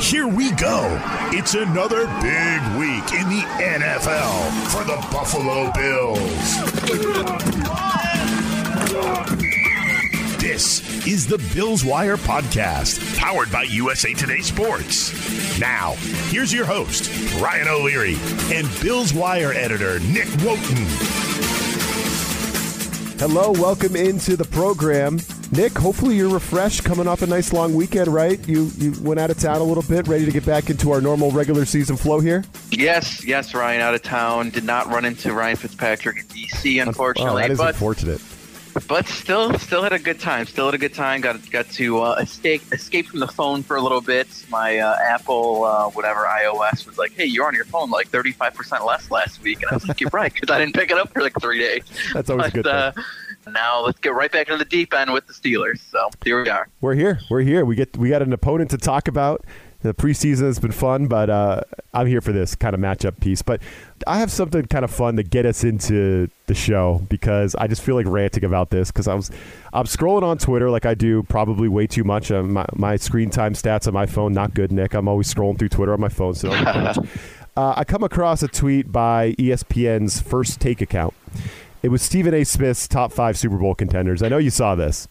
Here we go. It's another big week in the NFL for the Buffalo Bills. This is the Bills Wire podcast, powered by USA Today Sports. Now, here's your host, Ryan O'Leary, and Bills Wire editor, Nick Wojton. Hello, welcome into the program. Nick, hopefully you're refreshed coming off a nice long weekend, right? You you went out of town a little bit, ready to get back into our normal regular season flow here? Yes, yes, Ryan out of town. Did not run into Ryan Fitzpatrick in DC, unfortunately. Oh, that is but unfortunate but still, still had a good time. Still had a good time. Got got to uh, escape escape from the phone for a little bit. My uh, Apple, uh, whatever iOS, was like, "Hey, you're on your phone like 35 percent less last week," and I was like, "You're right," because I didn't pick it up for like three days. That's always but, a good uh, now let's get right back into the deep end with the Steelers. So here we are. We're here. We're here. We get we got an opponent to talk about. The preseason has been fun, but uh, I'm here for this kind of matchup piece. But I have something kind of fun to get us into the show because I just feel like ranting about this because I was I'm scrolling on Twitter like I do probably way too much. Uh, my, my screen time stats on my phone not good, Nick. I'm always scrolling through Twitter on my phone, so uh, I come across a tweet by ESPN's First Take account. It was Stephen A. Smith's top five Super Bowl contenders. I know you saw this.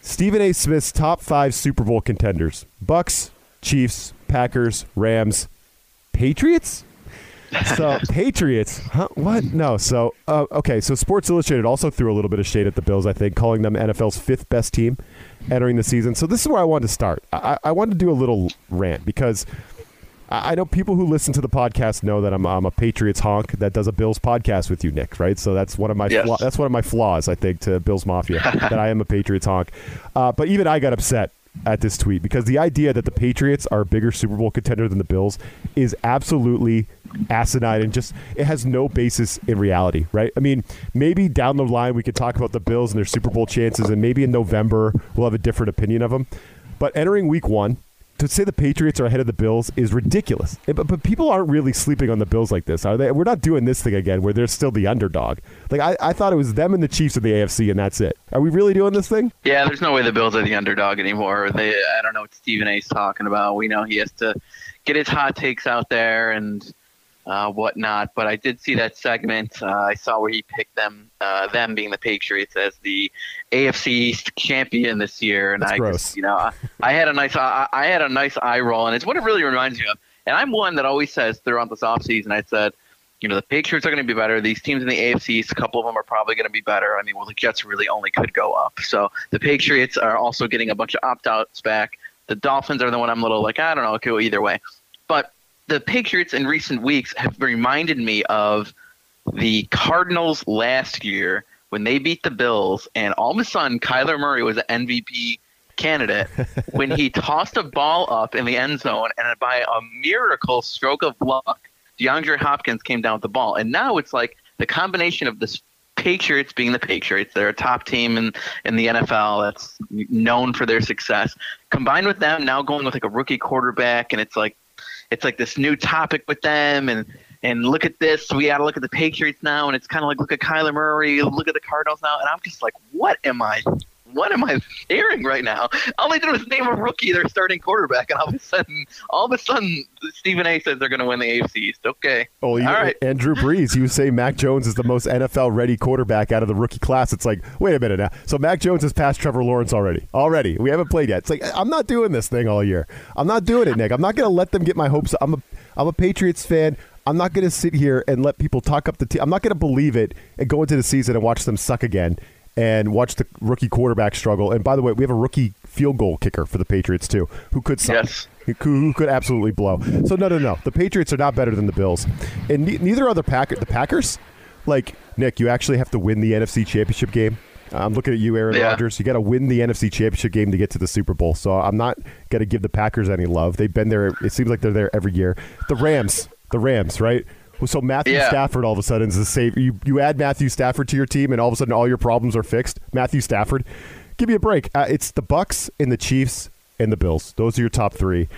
Stephen A. Smith's top five Super Bowl contenders: Bucks, Chiefs, Packers, Rams, Patriots. So Patriots, huh? What? No. So uh, okay. So Sports Illustrated also threw a little bit of shade at the Bills. I think calling them NFL's fifth best team entering the season. So this is where I wanted to start. I, I wanted to do a little rant because I know people who listen to the podcast know that I'm, I'm a Patriots honk that does a Bills podcast with you, Nick. Right, so that's one of my yes. that's one of my flaws, I think, to Bills Mafia that I am a Patriots honk. Uh, but even I got upset at this tweet because the idea that the Patriots are a bigger Super Bowl contender than the Bills is absolutely asinine and just it has no basis in reality, right? I mean, maybe down the line we could talk about the Bills and their Super Bowl chances, and maybe in November we'll have a different opinion of them. But entering Week One, to say the Patriots are ahead of the Bills is ridiculous. But, but people aren't really sleeping on the Bills like this, are they? We're not doing this thing again where they're still the underdog. Like I, I thought it was them and the Chiefs in the AFC, and that's it. Are we really doing this thing? Yeah, there's no way the Bills are the underdog anymore. They, I don't know what Stephen A's talking about. We know he has to get his hot takes out there and uh, whatnot. But I did see that segment. Uh, I saw where he picked them, uh, them being the Patriots as the AFC East champion this year, and That's I gross. just, you know, I, I had a nice, I, I, had a nice eye roll, and it's what it really reminds me of. And I'm one that always says throughout this offseason, I said, you know, the Patriots are going to be better. These teams in the AFC East, a couple of them are probably going to be better. I mean, well, the Jets really only could go up. So the Patriots are also getting a bunch of opt outs back. The Dolphins are the one I'm a little like, I don't know, it could go either way. But the Patriots in recent weeks have reminded me of the Cardinals last year when they beat the Bills, and all of a sudden Kyler Murray was an MVP candidate when he tossed a ball up in the end zone, and by a miracle stroke of luck, DeAndre Hopkins came down with the ball. And now it's like the combination of this Patriots being the Patriots, they're a top team in, in the NFL that's known for their success, combined with them now going with like a rookie quarterback, and it's like it's like this new topic with them and and look at this. We got to look at the Patriots now, and it's kind of like look at Kyler Murray, look at the Cardinals now, and I'm just like, what am I what am I hearing right now? All they did was name a rookie their starting quarterback, and all of a sudden, all of a sudden, Stephen A. says they're going to win the AFC East. Okay, oh, you, all right. And Drew Brees, you say Mac Jones is the most NFL-ready quarterback out of the rookie class. It's like, wait a minute now. So Mac Jones has passed Trevor Lawrence already. Already, we haven't played yet. It's like I'm not doing this thing all year. I'm not doing it, Nick. I'm not going to let them get my hopes. I'm a I'm a Patriots fan. I'm not going to sit here and let people talk up the team. I'm not going to believe it and go into the season and watch them suck again and watch the rookie quarterback struggle. And by the way, we have a rookie field goal kicker for the Patriots too, who could suck. Yes. Who, who could absolutely blow. So no, no, no. The Patriots are not better than the Bills, and ne- neither are the Packers. The Packers, like Nick, you actually have to win the NFC Championship game I'm looking at you, Aaron Yeah. Rodgers. You got to win the NFC Championship game to get to the Super Bowl. So I'm not going to give the Packers any love. They've been there. It seems like they're there every year. The Rams, the Rams, right? So Matthew Yeah. Stafford all of a sudden is the same. You you add Matthew Stafford to your team, and all of a sudden all your problems are fixed. Matthew Stafford, give me a break. Uh, it's the Bucks and the Chiefs and the Bills. Those are your top three,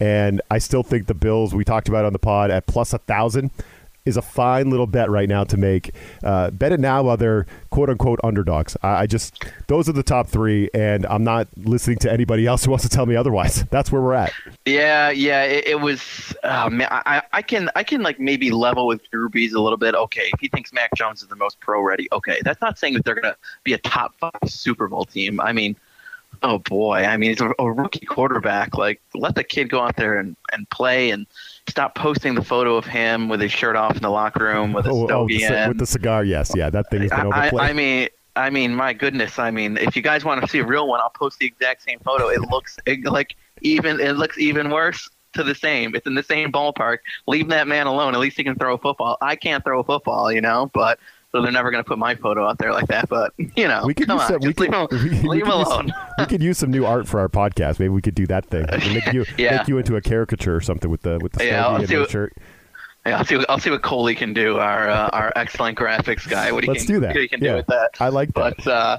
and I still think the Bills we talked about on the pod at plus a thousand is a fine little bet right now to make. Uh, bet it now while they're quote unquote underdogs. I, I just those are the top three, and I'm not listening to anybody else who wants to tell me otherwise. That's where we're at. Yeah, yeah, it, it was. Oh, man, I, I can, I can like maybe level with Drew Brees a little bit. Okay, if he thinks Mac Jones is the most pro ready, okay, that's not saying that they're gonna be a top five Super Bowl team. I mean, oh boy, I mean, he's a, a rookie quarterback. Like, let the kid go out there and, and play, and stop posting the photo of him with his shirt off in the locker room with a Oh, oh, the in. with the cigar, yes, yeah, that thing has been overplayed. I, I mean, I mean, my goodness. I mean, if you guys want to see a real one, I'll post the exact same photo. It looks it, like even it looks even worse to the same. It's in the same ballpark. Leave that man alone. At least he can throw a football. I can't throw a football, you know. But so they're never going to put my photo out there like that. But you know, we could come use on, some, we could, leave we, we leave him could use- alone. we could use some new art for our podcast. Maybe we could do that thing. Make you Yeah. make you into a caricature or something with the with the Yeah, I'll see what- shirt. Yeah, I'll see. What, I'll see what Coley can do. Our uh, our excellent graphics guy. What he Let's can, do that. What he can Yeah. do with that. I like that. But uh,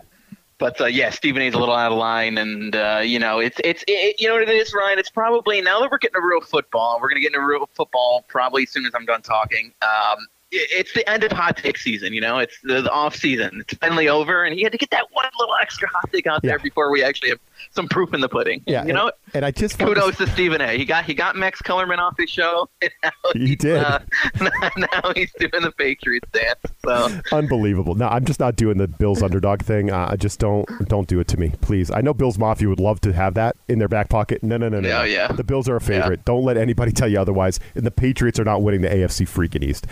but uh, yeah, Stephen A's a little out of line, and uh, you know it's it's it, you know what it is, Ryan. It's probably now that we're getting a real football, we're gonna get into a real football probably as soon as I'm done talking. Um, it's the end of hot take season, you know. It's the, the off season. It's finally over, and he had to get that one little extra hot take out there before we actually have some proof in the pudding. Yeah, you and, know. and I just Kudos to Stephen A. He got he got Max Kellerman off his show. Now He did. Uh, now he's doing the Patriots dance. So Unbelievable. No, I'm just not doing the Bills underdog thing. Uh, I just don't don't do it to me, please. I know Bills Mafia would love to have that in their back pocket. No, no, no, no. Yeah, no. yeah. The Bills are a favorite. Don't let anybody tell you otherwise. And the Patriots are not winning the AFC freaking East.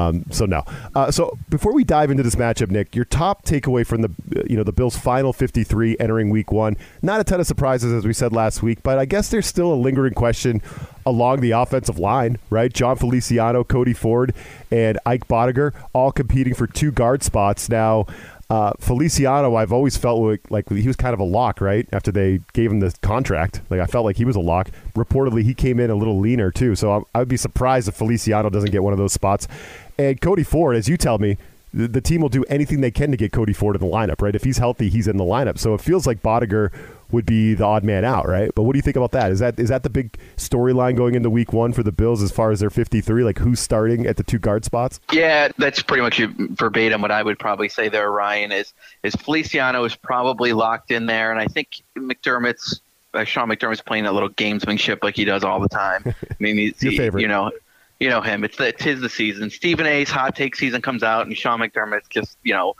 Um, so no. Uh, so before we dive into this matchup, Nick, your top takeaway from the uh, you know the Bills' final 53 entering Week One. Not a ton of surprises as we said last week, but I guess there's still a lingering question along the offensive line, right? Jon Feliciano, Cody Ford, and Ike Boettger all competing for two guard spots. Now, uh, Feliciano, I've always felt like, like he was kind of a lock, right? After they gave him the contract, like I felt like he was a lock. Reportedly, he came in a little leaner too, so I, I would be surprised if Feliciano doesn't get one of those spots. And Cody Ford, as you tell me, the, the team will do anything they can to get Cody Ford in the lineup, right? If he's healthy, he's in the lineup. So it feels like Boettger would be the odd man out, right? But what do you think about that? Is that is that the big storyline going into Week One for the Bills as far as their 53? Like who's starting at the two guard spots? Yeah, that's pretty much verbatim what I would probably say there, Ryan, is is Feliciano is probably locked in there, and I think McDermott's uh, Sean McDermott's playing that little gamesmanship like he does all the time. I mean, he's Your he- you know, you know him. It's the it's his the season. Stephen A's hot take season comes out, and Sean McDermott's just you know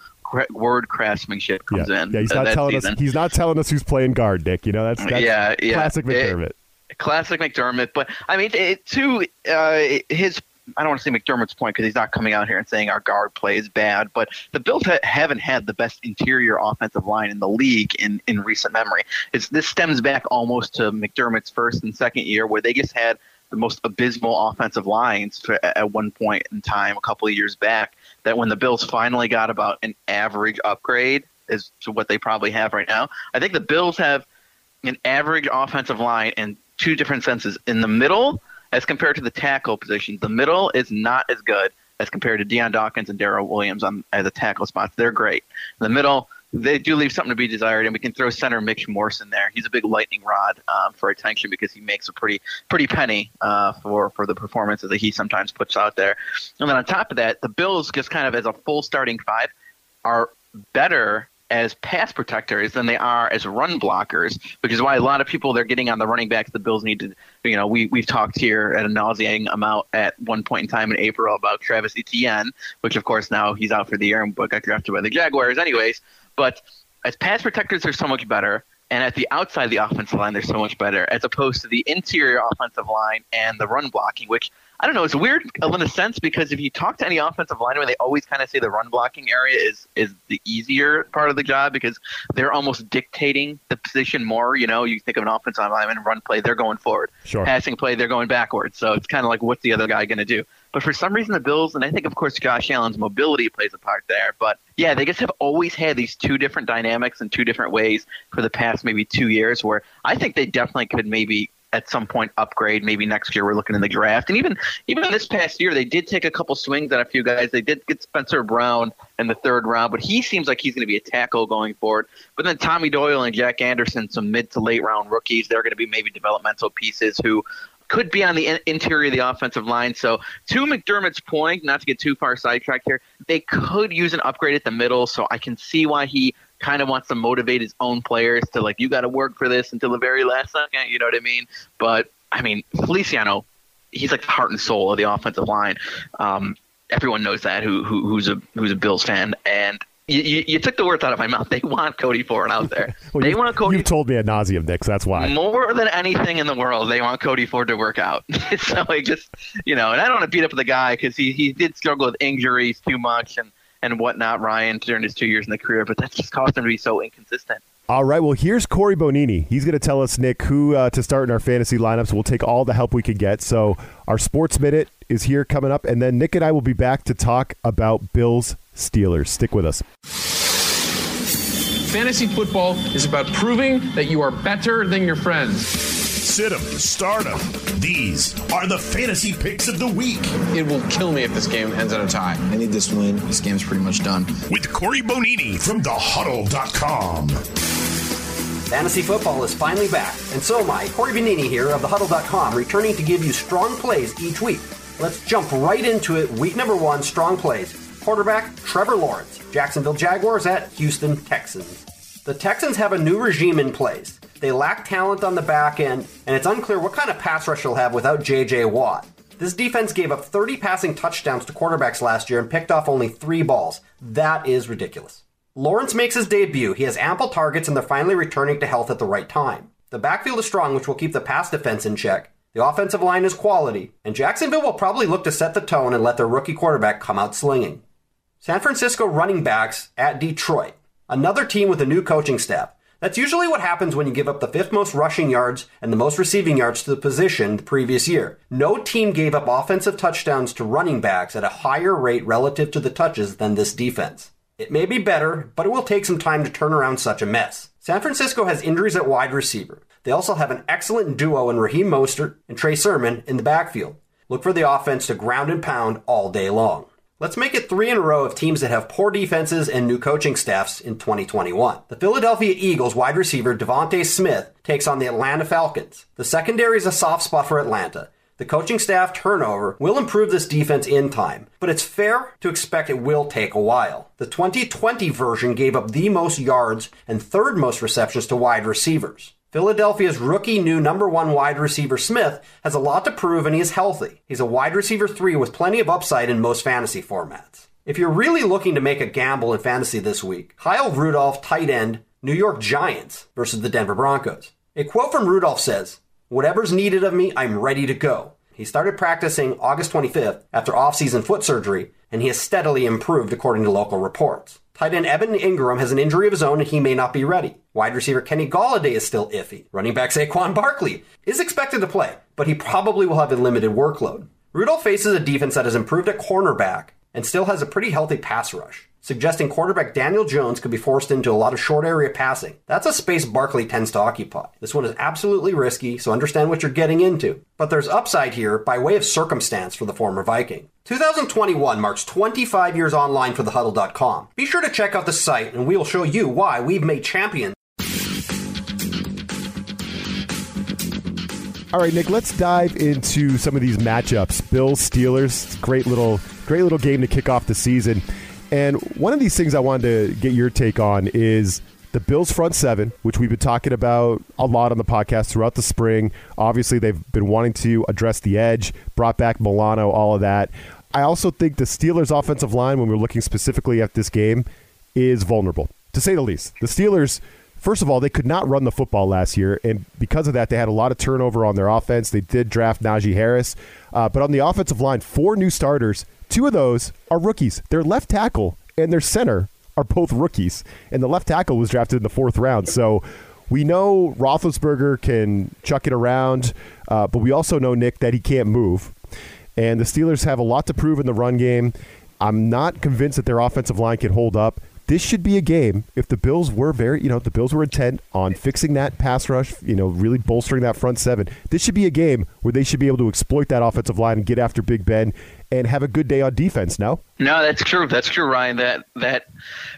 word craftsmanship comes yeah, in. yeah. He's uh, not telling season. us. He's not telling us who's playing guard, Dick. You know that's, that's yeah, yeah. classic It- McDermott. classic McDermott. But I mean, it, to uh, his, I don't want to say McDermott's point because he's not coming out here and saying our guard play is bad. But the Bills ha- haven't had the best interior offensive line in the league in, in recent memory. It's, this stems back almost to McDermott's first and second year, where they just had the most abysmal offensive lines for, at one point in time, a couple of years back. That when the Bills finally got about an average upgrade, as to what they probably have right now. I think the Bills have an average offensive line in two different senses. In the middle, as compared to the tackle position, the middle is not as good as compared to Dion Dawkins and Daryl Williams on as a tackle spots. They're great. In the middle, they do leave something to be desired, and we can throw center Mitch Morse in there. He's a big lightning rod um, for attention because he makes a pretty pretty penny uh, for for the performances that he sometimes puts out there. And then on top of that, the Bills just kind of as a full starting five are better as pass protectors than they are as run blockers, which is why a lot of people they're getting on the running backs. The Bills need to, you know, we we've talked here at a nauseating amount at one point in time in April about Travis Etienne, which of course now he's out for the year and got drafted by the Jaguars, anyways. But as pass protectors, they're so much better. And at the outside of the offensive line, they're so much better, as opposed to the interior offensive line and the run blocking, which I don't know. It's weird in a sense because if you talk to any offensive lineman, they always kind of say the run blocking area is is the easier part of the job because they're almost dictating the position more. You know, you think of an offensive lineman run play, they're going forward. Sure. Passing play, they're going backwards. So it's kind of like, what's the other guy going to do? But for some reason, the Bills, and I think, of course, Josh Allen's mobility plays a part there. But yeah, they just have always had these two different dynamics in two different ways for the past maybe two years where I think they definitely could maybe at some point upgrade. Maybe next year we're looking in the draft, and even even this past year they did take a couple swings at a few guys. They did get Spencer Brown in the third round, but he seems like he's going to be a tackle going forward. But then Tommy Doyle and Jack Anderson, some mid to late round rookies, they're going to be maybe developmental pieces who could be on the in- interior of the offensive line. So, to McDermott's point, not to get too far sidetracked here, they could use an upgrade at the middle. So, I can see why he kind of wants to motivate his own players to like, you got to work for this until the very last second. You know what I mean? But I mean, Feliciano, he's like the heart and soul of the offensive line. Um, everyone knows that who, who who's a who's a Bills fan, and you, you, you, took the words out of my mouth. They want Cody Ford out there. well, they want Cody. You've told me ad nauseum, Nick. So that's why. More than anything in the world, they want Cody Ford to work out. so I just, you know, and I don't want to beat up the guy because he he did struggle with injuries too much and and whatnot, Ryan, during his two years in the career. But that's just caused him to be so inconsistent. All right. Well, here's Cory Bonini. He's going to tell us, Nick, who uh, to start in our fantasy lineups. We'll take all the help we can get. So our sports minute is here coming up, and then Nick and I will be back to talk about Bills Steelers. Stick with us. Fantasy football is about proving that you are better than your friends. Sit 'em, start 'em. These are the fantasy picks of the week. It will kill me if this game ends in a tie. I need this win. This game's pretty much done. With Cory Bonini from thehuddle.com. Fantasy football is finally back, and so am I, Corey Bonini here of thehuddle.com, returning to give you strong plays each week. Let's jump right into it. Week number one, strong plays. Quarterback Trevor Lawrence, Jacksonville Jaguars at Houston Texans. The Texans have a new regime in place. They lack talent on the back end, and it's unclear what kind of pass rush they'll have without J.J. Watt. This defense gave up 30 passing touchdowns to quarterbacks last year and picked off only three balls. That is ridiculous. Lawrence makes his debut. He has ample targets, and they're finally returning to health at the right time. The backfield is strong, which will keep the pass defense in check. The offensive line is quality, and Jacksonville will probably look to set the tone and let their rookie quarterback come out slinging. San Francisco running backs at Detroit, another team with a new coaching staff. That's usually what happens when you give up the fifth most rushing yards and the most receiving yards to the position the previous year. No team gave up offensive touchdowns to running backs at a higher rate relative to the touches than this defense. It may be better, but it will take some time to turn around such a mess. San Francisco has injuries at wide receiver. They also have an excellent duo in Raheem Mostert and Trey Sermon in the backfield. Look for the offense to ground and pound all day long. Let's make it three in a row of teams that have poor defenses and new coaching staffs in 2021. The Philadelphia Eagles wide receiver DeVonta Smith takes on the Atlanta Falcons. The secondary is a soft spot for Atlanta. The coaching staff turnover will improve this defense in time, but it's fair to expect it will take a while. The 2020 version gave up the most yards and third most receptions to wide receivers. Philadelphia's rookie new number one wide receiver Smith has a lot to prove and he is healthy. He's a wide receiver three with plenty of upside in most fantasy formats. If you're really looking to make a gamble in fantasy this week, Kyle Rudolph, tight end, New York Giants versus the Denver Broncos. A quote from Rudolph says, Whatever's needed of me, I'm ready to go. He started practicing August 25th after off-season foot surgery, and he has steadily improved according to local reports. Tight end Evan Engram has an injury of his own and he may not be ready. Wide receiver Kenny Golladay is still iffy. Running back Saquon Barkley is expected to play, but he probably will have a limited workload. Rudolph faces a defense that has improved at cornerback and still has a pretty healthy pass rush suggesting quarterback Daniel Jones could be forced into a lot of short area passing. That's a space Barkley tends to occupy. This one is absolutely risky, so understand what you're getting into. But there's upside here by way of circumstance for the former Viking. 2021 marks 25 years online for thehuddle.com. Be sure to check out the site and we will show you why we've made champions. All right, Nick, let's dive into some of these matchups. Bills, Steelers, great little great little game to kick off the season. And one of these things I wanted to get your take on is the Bills front seven, which we've been talking about a lot on the podcast throughout the spring. Obviously, they've been wanting to address the edge, brought back Milano, all of that. I also think the Steelers' offensive line, when we're looking specifically at this game, is vulnerable, to say the least. The Steelers, first of all, they could not run the football last year, and because of that, they had a lot of turnover on their offense. They did draft Najee Harris, uh, but on the offensive line, four new starters Two of those are rookies. Their left tackle and their center are both rookies, and the left tackle was drafted in the fourth round. So we know Roethlisberger can chuck it around, uh, but we also know Nick that he can't move. And the Steelers have a lot to prove in the run game. I'm not convinced that their offensive line can hold up. This should be a game if the Bills were very, you know, the Bills were intent on fixing that pass rush, you know, really bolstering that front seven. This should be a game where they should be able to exploit that offensive line and get after Big Ben and have a good day on defense. No, no, that's true. That's true, Ryan. That that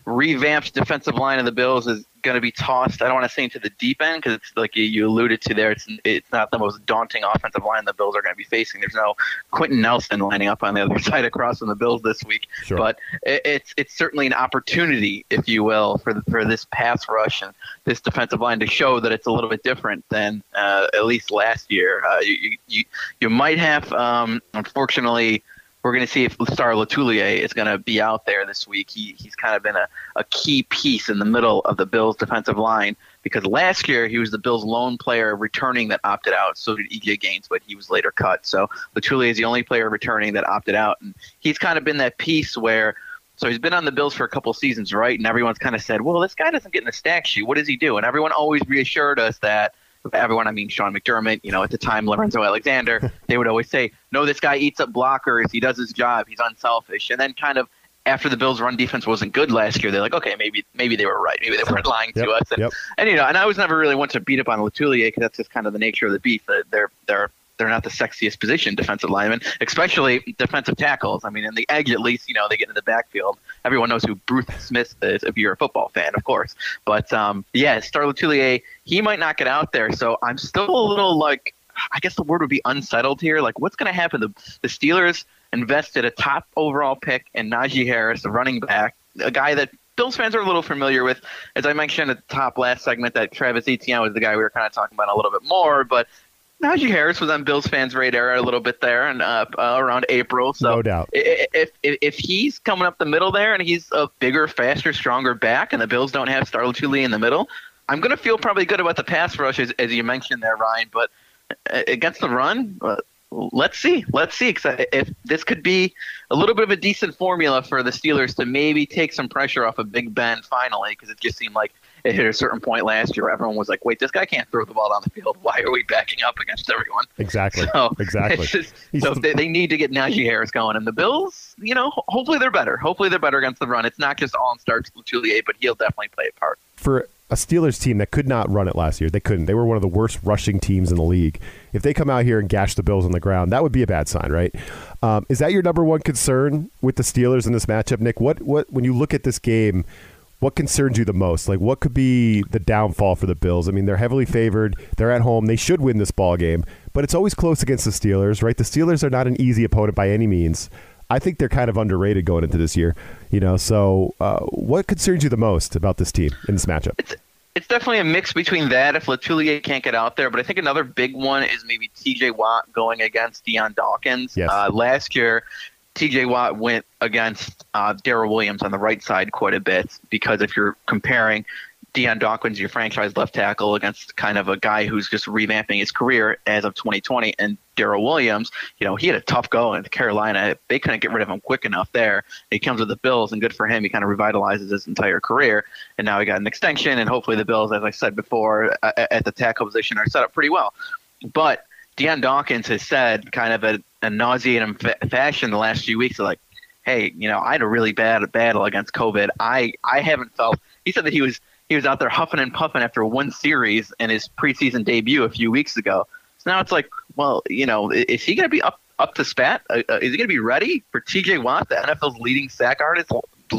revamped defensive line of the Bills is going to be tossed. I don't want to say into the deep end because it's like you alluded to there. It's it's not the most daunting offensive line the Bills are going to be facing. There's no Quenton Nelson lining up on the other side across from the Bills this week. Sure. But it, it's it's certainly an opportunity, if you will, for the, for this pass rush and this defensive line to show that it's a little bit different than uh, at least last year. Uh, you, you you might have um, unfortunately we're going to see if Star Lotulelei is going to be out there this week. He, he's kind of been a, a key piece in the middle of the Bills' defensive line because last year he was the Bills' lone player returning that opted out. So did EJ Gaines, but he was later cut. So Lotulelei is the only player returning that opted out. And he's kind of been that piece where so he's been on the Bills for a couple seasons, right? And everyone's kind of said, well, this guy doesn't get in the stack sheet. What does he do? And everyone always reassured us that – everyone, I mean Sean McDermott, you know, at the time Lorenzo Alexander, they would always say, "No, this guy eats up blockers. He does his job. He's unselfish." And then kind of after the Bills' run defense wasn't good last year, they're like, "Okay, maybe maybe they were right. Maybe they weren't lying yep, to us." And, yep. and you know, and I was never really one to beat up on Lotulelei because that's just kind of the nature of the beef. They're they're they're not the sexiest position, defensive linemen, especially defensive tackles. I mean, in the edge, at least, you know, they get in the backfield. Everyone knows who Bruce Smith is if you're a football fan, of course. But um, yeah, Star Lotulelei, he might not get out there. So I'm still a little like, I guess the word would be unsettled here. Like, what's going to happen? The, the Steelers invested a top overall pick in Najee Harris, the running back, a guy that Bills fans are a little familiar with. As I mentioned at the top last segment, that Travis Etienne was the guy we were kind of talking about a little bit more, but Najee Harris was on Bills fans' radar a little bit there, and uh, uh, around April. So no doubt, if, if if he's coming up the middle there, and he's a bigger, faster, stronger back, and the Bills don't have Star Lotulelei in the middle, I'm going to feel probably good about the pass rush, as, as you mentioned there, Ryan. But uh, against the run, uh, let's see, let's see. Cause if this could be a little bit of a decent formula for the Steelers to maybe take some pressure off of Big Ben finally, because it just seemed like it hit a certain point last year. Everyone was like, "Wait, this guy can't throw the ball down the field. Why are we backing up against everyone?" Exactly. So, exactly. Just, so they, they need to get Najee Harris going, and the Bills, you know, hopefully they're better. Hopefully they're better against the run. It's not just all in starts Juliet, but he'll definitely play a part. For a Steelers team that could not run it last year, they couldn't. They were one of the worst rushing teams in the league. If they come out here and gash the Bills on the ground, that would be a bad sign, right? Um, is that your number one concern with the Steelers in this matchup, Nick? What what when you look at this game? What concerns you the most? Like, what could be the downfall for the Bills? I mean, they're heavily favored. They're at home. They should win this ball game, but it's always close against the Steelers, right? The Steelers are not an easy opponent by any means. I think they're kind of underrated going into this year, you know. So, uh, what concerns you the most about this team in this matchup? It's, it's definitely a mix between that if Lotulelei can't get out there, but I think another big one is maybe T.J. Watt going against Dion Dawkins. Yes. Uh, last year, TJ Watt went against uh, Daryl Williams on the right side quite a bit because if you're comparing Dion Dawkins, your franchise left tackle, against kind of a guy who's just revamping his career as of 2020, and Daryl Williams, you know, he had a tough go in Carolina. They couldn't get rid of him quick enough there. He comes with the Bills, and good for him. He kind of revitalizes his entire career, and now he got an extension, and hopefully the Bills, as I said before, at the tackle position are set up pretty well. But Dion Dawkins has said, kind of a, a nauseating fa- fashion, the last few weeks, like, "Hey, you know, I had a really bad battle against COVID. I I haven't felt." He said that he was he was out there huffing and puffing after one series in his preseason debut a few weeks ago. So now it's like, well, you know, is he going to be up up to spat? Uh, uh is he going to be ready for T.J. Watt, the NFL's leading sack artist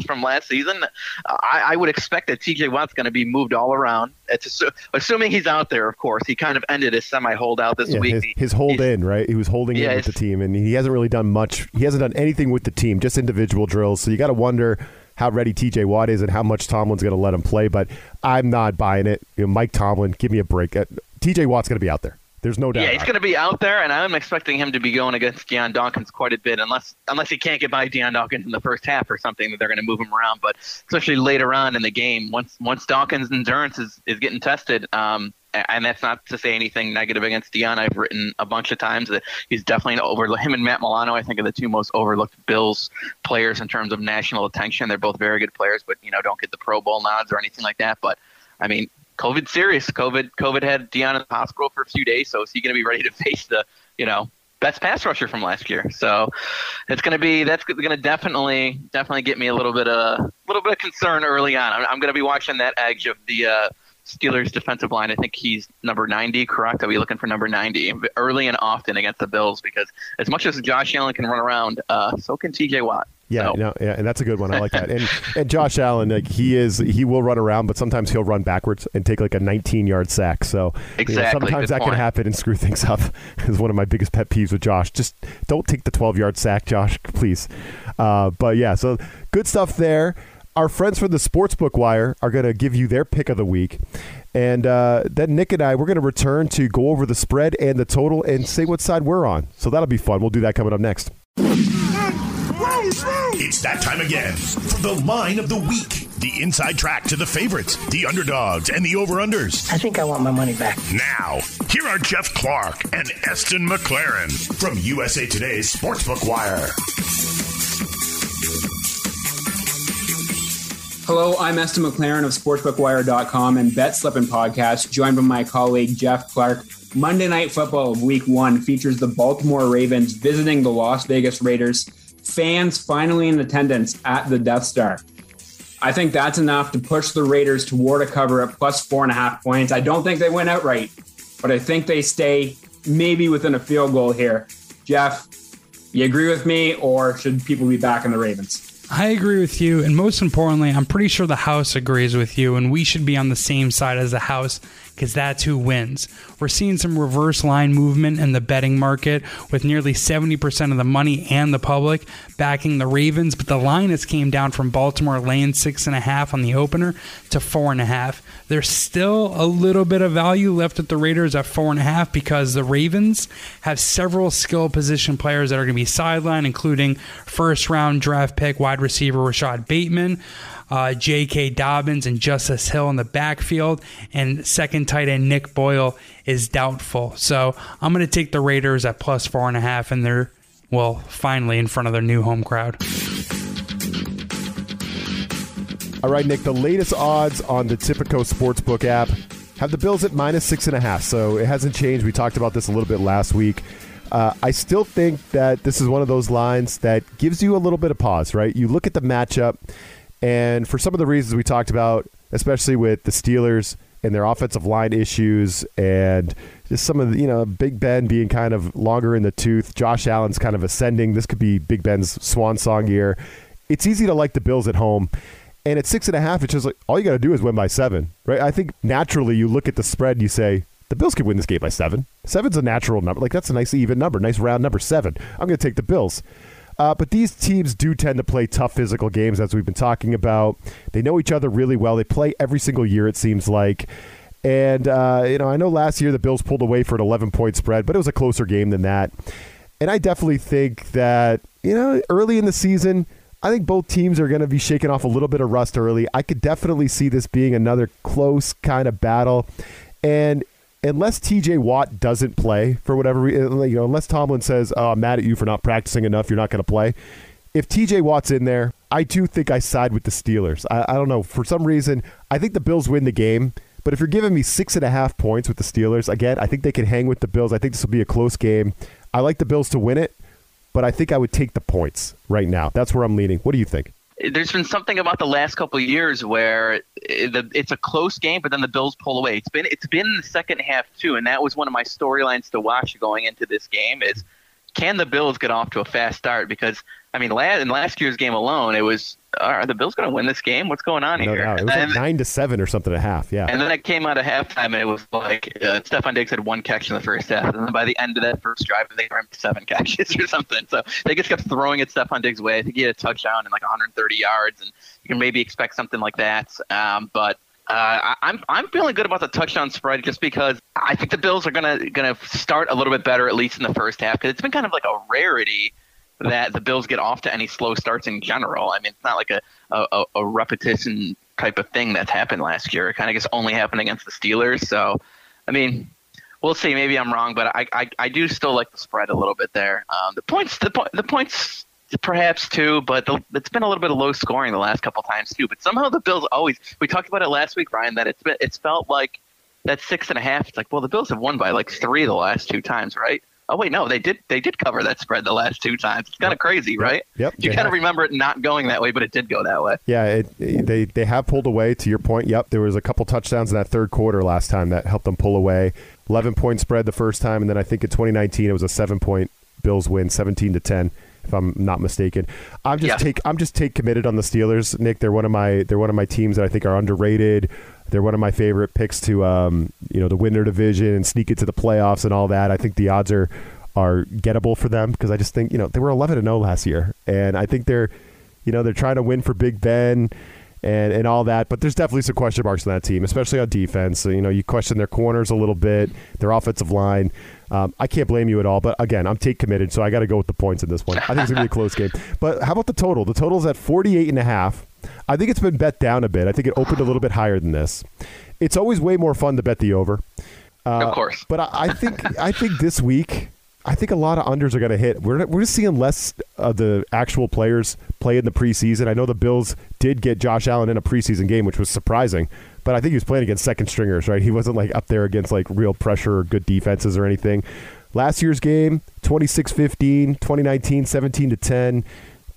from last season. I, I would expect that T.J. Watt's going to be moved all around. It's assuming he's out there, of course. He kind of ended his semi holdout this yeah, week. His, his hold in, right? He was holding yeah, in with the team, and he hasn't really done much. He hasn't done anything with the team, just individual drills. So you got to wonder how ready TJ Watt is and how much Tomlin's going to let him play. But I'm not buying it. You know, Mike Tomlin, give me a break. Uh, TJ Watt's going to be out there. There's no doubt. Yeah, he's going to be out there, and I'm expecting him to be going against Dion Dawkins quite a bit, unless unless he can't get by Dion Dawkins in the first half or something, that they're going to move him around. But especially later on in the game, once once Dawkins' endurance is, is getting tested, um, and that's not to say anything negative against Dion. I've written a bunch of times that he's definitely an over. Him and Matt Milano, I think, are the two most overlooked Bills players in terms of national attention. They're both very good players, but you know don't get the Pro Bowl nods or anything like that. But I mean, COVID serious. COVID COVID had Dion in the hospital for a few days, so is he going to be ready to face the you know best pass rusher from last year. So it's going to be that's going to definitely definitely get me a little bit of a little bit of concern early on. I'm, I'm going to be watching that edge of the uh, Steelers defensive line. I think he's number 90, correct? I'll be looking for number 90 early and often against the Bills because as much as Josh Allen can run around, uh, so can T.J. Watt. Yeah, so. no, yeah, and that's a good one. I like that. And and Josh Allen, like he is, he will run around, but sometimes he'll run backwards and take like a 19 yard sack. So exactly, you know, sometimes good that point. can happen and screw things up. is one of my biggest pet peeves with Josh. Just don't take the 12 yard sack, Josh, please. Uh, but yeah, so good stuff there. Our friends from the Sportsbook Wire are going to give you their pick of the week. And uh, then Nick and I, we're going to return to go over the spread and the total and say what side we're on. So that'll be fun. We'll do that coming up next. It's that time again for the line of the week. The inside track to the favorites, the underdogs, and the over-unders. I think I want my money back. Now, here are Jeff Clark and Eston McLaren from USA Today's Sportsbook Wire. Hello, I'm Eston McLaren of SportsbookWire.com and Bet Slippin' Podcast, joined by my colleague Jeff Clark. Monday Night Football of Week One features the Baltimore Ravens visiting the Las Vegas Raiders. Fans finally in attendance at the Death Star. I think that's enough to push the Raiders toward a cover at plus four and a half points. I don't think they win outright, but I think they stay maybe within a field goal here. Jeff, you agree with me, or should people be back in the Ravens? I agree with you, and most importantly, I'm pretty sure the House agrees with you, and we should be on the same side as the House because that's who wins. We're seeing some reverse line movement in the betting market with nearly 70% of the money and the public backing the Ravens, but the line has came down from Baltimore laying six and a half on the opener to four and a half. There's still a little bit of value left at the Raiders at four and a half because the Ravens have several skill position players that are going to be sidelined, including first round draft pick wide receiver Rashod Bateman uh, J.K. Dobbins and Justice Hill in the backfield, and second tight end Nick Boyle is doubtful. So I'm going to take the Raiders at plus four and a half, and they're well finally in front of their new home crowd. All right, Nick, the latest odds on the Tipico Sportsbook app have the Bills at minus six and a half, so it hasn't changed. We talked about this a little bit last week. Uh, I still think that this is one of those lines that gives you a little bit of pause, right? You look at the matchup, and for some of the reasons we talked about, especially with the Steelers and their offensive line issues and just some of the, you know, Big Ben being kind of longer in the tooth, Josh Allen's kind of ascending. This could be Big Ben's swan song year. It's easy to like the Bills at home. And at six and a half, it's just like all you got to do is win by seven, right? I think naturally you look at the spread and you say, the Bills could win this game by seven. Seven's a natural number. Like, that's a nice even number, nice round number seven. I'm going to take the Bills. Uh, but these teams do tend to play tough physical games, as we've been talking about. They know each other really well. They play every single year, it seems like. And, uh, you know, I know last year the Bills pulled away for an 11 point spread, but it was a closer game than that. And I definitely think that, you know, early in the season, I think both teams are going to be shaking off a little bit of rust early. I could definitely see this being another close kind of battle. And unless TJ Watt doesn't play for whatever reason, uh, you know, unless Tomlin says, oh, I'm mad at you for not practicing enough, you're not going to play. If TJ Watt's in there, I do think I side with the Steelers. I, I don't know. For some reason, I think the Bills win the game. But if you're giving me six and a half points with the Steelers, again, I think they can hang with the Bills. I think this will be a close game. I like the Bills to win it but I think I would take the points right now. That's where I'm leaning. What do you think? There's been something about the last couple of years where it's a close game, but then the Bills pull away. It's been it's been in the second half too, and that was one of my storylines to watch going into this game. Is can the Bills get off to a fast start? Because I mean, in last year's game alone, it was are the Bills going to win this game? What's going on no here? Doubt. It was like nine to seven or something at half. Yeah. And then it came out of halftime, and it was like uh, Stefon Diggs had one catch in the first half, and then by the end of that first drive, they were seven catches or something. So they just kept throwing it Stefon Diggs' way. I think he had a touchdown and like 130 yards, and you can maybe expect something like that. Um, but uh, I'm I'm feeling good about the touchdown spread just because I think the Bills are gonna gonna start a little bit better at least in the first half because it's been kind of like a rarity that the Bills get off to any slow starts in general. I mean, it's not like a a, a repetition type of thing that's happened last year. It kind of just only happened against the Steelers. So, I mean, we'll see. Maybe I'm wrong, but I I, I do still like the spread a little bit there. Um, the points the the points perhaps too, but the, it's been a little bit of low scoring the last couple times too. But somehow the Bills always. We talked about it last week, Ryan, that it's been, it's felt like that six and a half. It's like, well, the Bills have won by like three the last two times, right? Oh wait, no, they did they did cover that spread the last two times. It's kind of crazy, right? Yep. You kind of remember it not going that way, but it did go that way. Yeah, it, they they have pulled away. To your point, yep, there was a couple touchdowns in that third quarter last time that helped them pull away. Eleven point spread the first time, and then I think in 2019 it was a seven point Bills win, 17 to 10, if I'm not mistaken. I'm just Yeah. take I'm just take committed on the Steelers, Nick. They're one of my they're one of my teams that I think are underrated. They're one of my favorite picks to um, you know to win their division and sneak into the playoffs and all that. I think the odds are are gettable for them because I just think you know they were 11 and 0 last year, and I think they're you know they're trying to win for Big Ben and and all that. But there's definitely some question marks on that team, especially on defense. So, you know, you question their corners a little bit, their offensive line. Um, I can't blame you at all, but again, I'm take committed, so I got to go with the points in this one. I think it's gonna be a close game. But how about the total? The total's at 48 and a half. I think it's been bet down a bit. I think it opened a little bit higher than this. It's always way more fun to bet the over. Uh, of course. But I, I think I think this week, I think a lot of unders are going to hit. We're we're just seeing less of the actual players play in the preseason. I know the Bills did get Josh Allen in a preseason game, which was surprising. But I think he was playing against second stringers, right? He wasn't like up there against like real pressure or good defenses or anything. Last year's game, 26-15, 2019 17 to 10.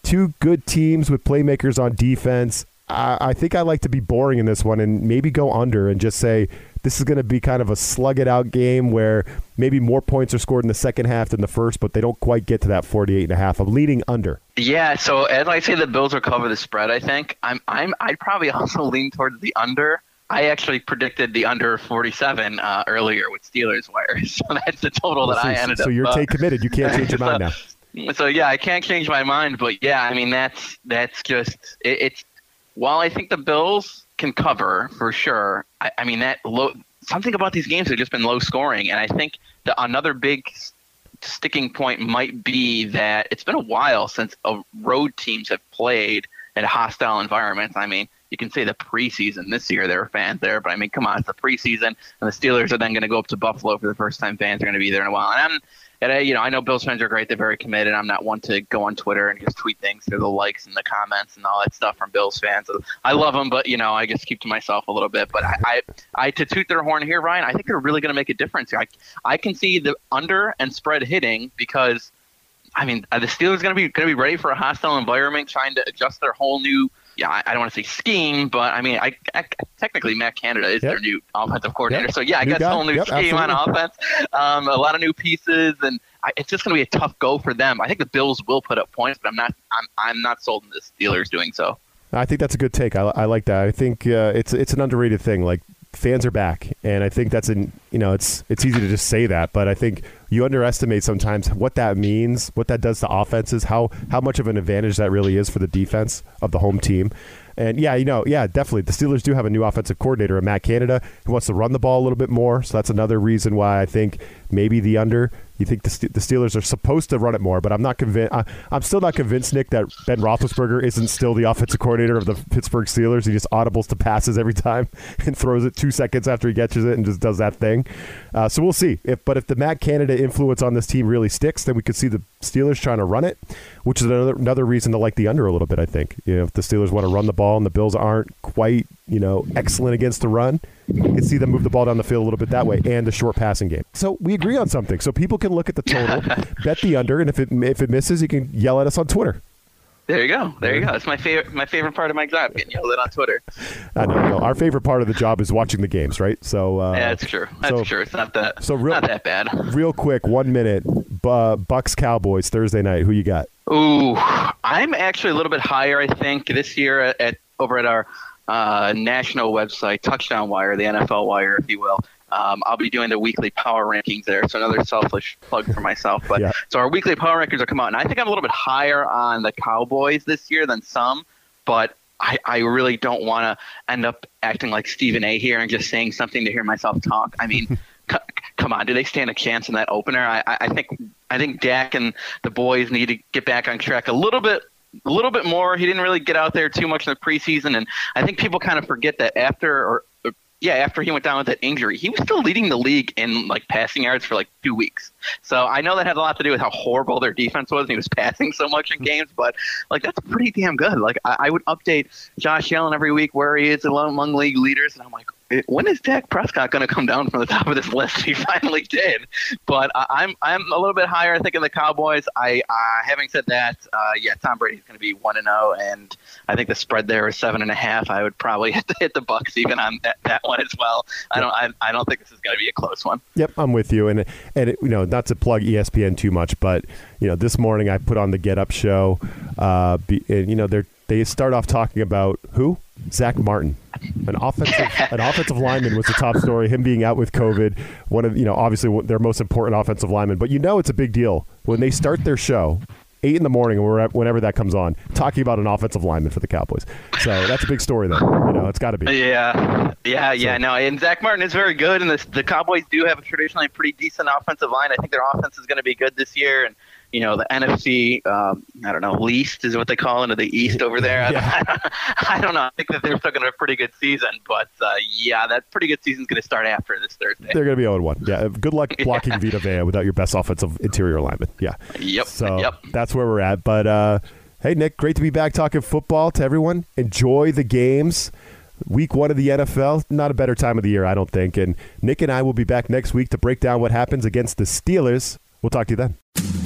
Two good teams with playmakers on defense. I, I think I like to be boring in this one and maybe go under and just say this is going to be kind of a slug it out game where maybe more points are scored in the second half than the first, but they don't quite get to that 48 and a half. I'm leaning under. Yeah, so as I say, the Bills will cover the spread. I think I'm I'm I'd probably also lean towards the under. I actually predicted the under 47 uh, earlier with Steelers wire, so that's the total that so, I ended so up. So you're uh, take committed. You can't change your mind now. So yeah, I can't change my mind, but yeah, I mean that's that's just it, it's. While I think the Bills can cover for sure, I, I mean that low something about these games have just been low scoring, and I think the another big sticking point might be that it's been a while since uh, road teams have played in hostile environments. I mean, you can say the preseason this year there were fans there, but I mean, come on, it's the preseason, and the Steelers are then going to go up to Buffalo for the first time. Fans are going to be there in a while, and I'm, and I, you know, I know Bills fans are great; they're very committed. I'm not one to go on Twitter and just tweet things through the likes and the comments and all that stuff from Bills fans. I love them, but you know, I just keep to myself a little bit. But I, I, I to toot their horn here, Ryan, I think they're really going to make a difference here. I, I can see the under and spread hitting because I mean, the Steelers going to be going to be ready for a hostile environment, trying to adjust their whole new? Yeah, I, I don't want to say scheme, but I mean, I, I technically Matt Canada is Yep. their new offensive coordinator. Yep. So yeah, I New guess guy. whole new Yep, scheme on offense, um, a lot of new pieces, and I, it's just going to be a tough go for them. I think the Bills will put up points, but I'm not I'm I'm not sold on the Steelers doing so. I think that's a good take. I, I like that. I think uh, it's it's an underrated thing. Like fans are back, and I think that's an you know it's it's easy to just say that, but I think you underestimate sometimes what that means, what that does to offenses, how how much of an advantage that really is for the defense of the home team. And yeah, you know, yeah, definitely. The Steelers do have a new offensive coordinator, Matt Canada, who wants to run the ball a little bit more. So that's another reason why I think maybe the under. You think the, the Steelers are supposed to run it more, but I'm not convinced. I'm still not convinced, Nick, that Ben Roethlisberger isn't still the offensive coordinator of the Pittsburgh Steelers. He just audibles to passes every time and throws it two seconds after he catches it and just does that thing. Uh, so we'll see. If but if the Matt Canada influence on this team really sticks, then we could see the Steelers trying to run it, which is another another reason to like the under a little bit. I think you know, if the Steelers want to run the ball and the Bills aren't quite you know excellent against the run, you can see them move the ball down the field a little bit that way and the short passing game. So we agree on something. So people can look at the total, bet the under, and if it if it misses, you can yell at us on Twitter. There you go. There you go. It's my favorite my favorite part of my job, getting yelled at on Twitter. I know, no, our favorite part of the job is watching the games, right? So uh, yeah, that's true. That's so- true. It's not that so real- not that bad. real quick, one minute, Bu- Bucks Cowboys Thursday night. Who you got? Ooh, I'm actually a little bit higher. I think this year at, at over at our uh, national website, Touchdown Wire, the NFL Wire, if you will. Um, I'll be doing the weekly power rankings there. So another selfish plug for myself. But Yeah. so our weekly power rankings are come out, and I think I'm a little bit higher on the Cowboys this year than some. But I, I really don't want to end up acting like Stephen A. here and just saying something to hear myself talk. I mean, come on, do they stand a chance in that opener? I, I think I think Dak and the boys need to get back on track a little bit. A little bit more. He didn't really get out there too much in the preseason, and I think people kind of forget that after, or yeah, after he went down with that injury, he was still leading the league in like passing yards for like two weeks. So I know that had a lot to do with how horrible their defense was, and he was passing so much in games. But like that's pretty damn good. Like I, I would update Josh Allen every week where he is among league leaders, and I'm like, when is Dak Prescott going to come down from the top of this list? He finally did, but I, I'm I'm a little bit higher. I think in the Cowboys. I uh, having said that, uh, yeah, Tom Brady's going to be one and zero, and I think the spread there is seven and a half. I would probably have to hit the Bucks even on that, that one as well. I don't I, I don't think this is going to be a close one. Yep, I'm with you, and and it, you know not to plug ESPN too much, but you know this morning I put on the Get Up show, uh, be, and, you know they they start off talking about who Zack Martin, an offensive an offensive lineman was the top story. Him being out with COVID, one of you know obviously their most important offensive lineman. But you know it's a big deal when they start their show eight in the morning or whenever that comes on, talking about an offensive lineman for the Cowboys. So that's a big story there. You know, it's got to be. Yeah, yeah, yeah. No, and Zack Martin is very good, and the, the Cowboys do have a traditionally pretty decent offensive line. I think their offense is going to be good this year, and you know, the NFC, um, I don't know, least is what they call it, or the East over there. Yeah. I, don't know. I think that they're still going to have a pretty good season, but uh, yeah, that pretty good season is going to start after this Thursday. They're going to be 0 1. Yeah. Good luck blocking yeah. Vita Vea without your best offensive interior alignment. Yeah. Yep. So yep. that's where we're at. But uh, hey, Nick, great to be back talking football to everyone. Enjoy the games. Week one of the NFL, not a better time of the year, I don't think. And Nick and I will be back next week to break down what happens against the Steelers. We'll talk to you then.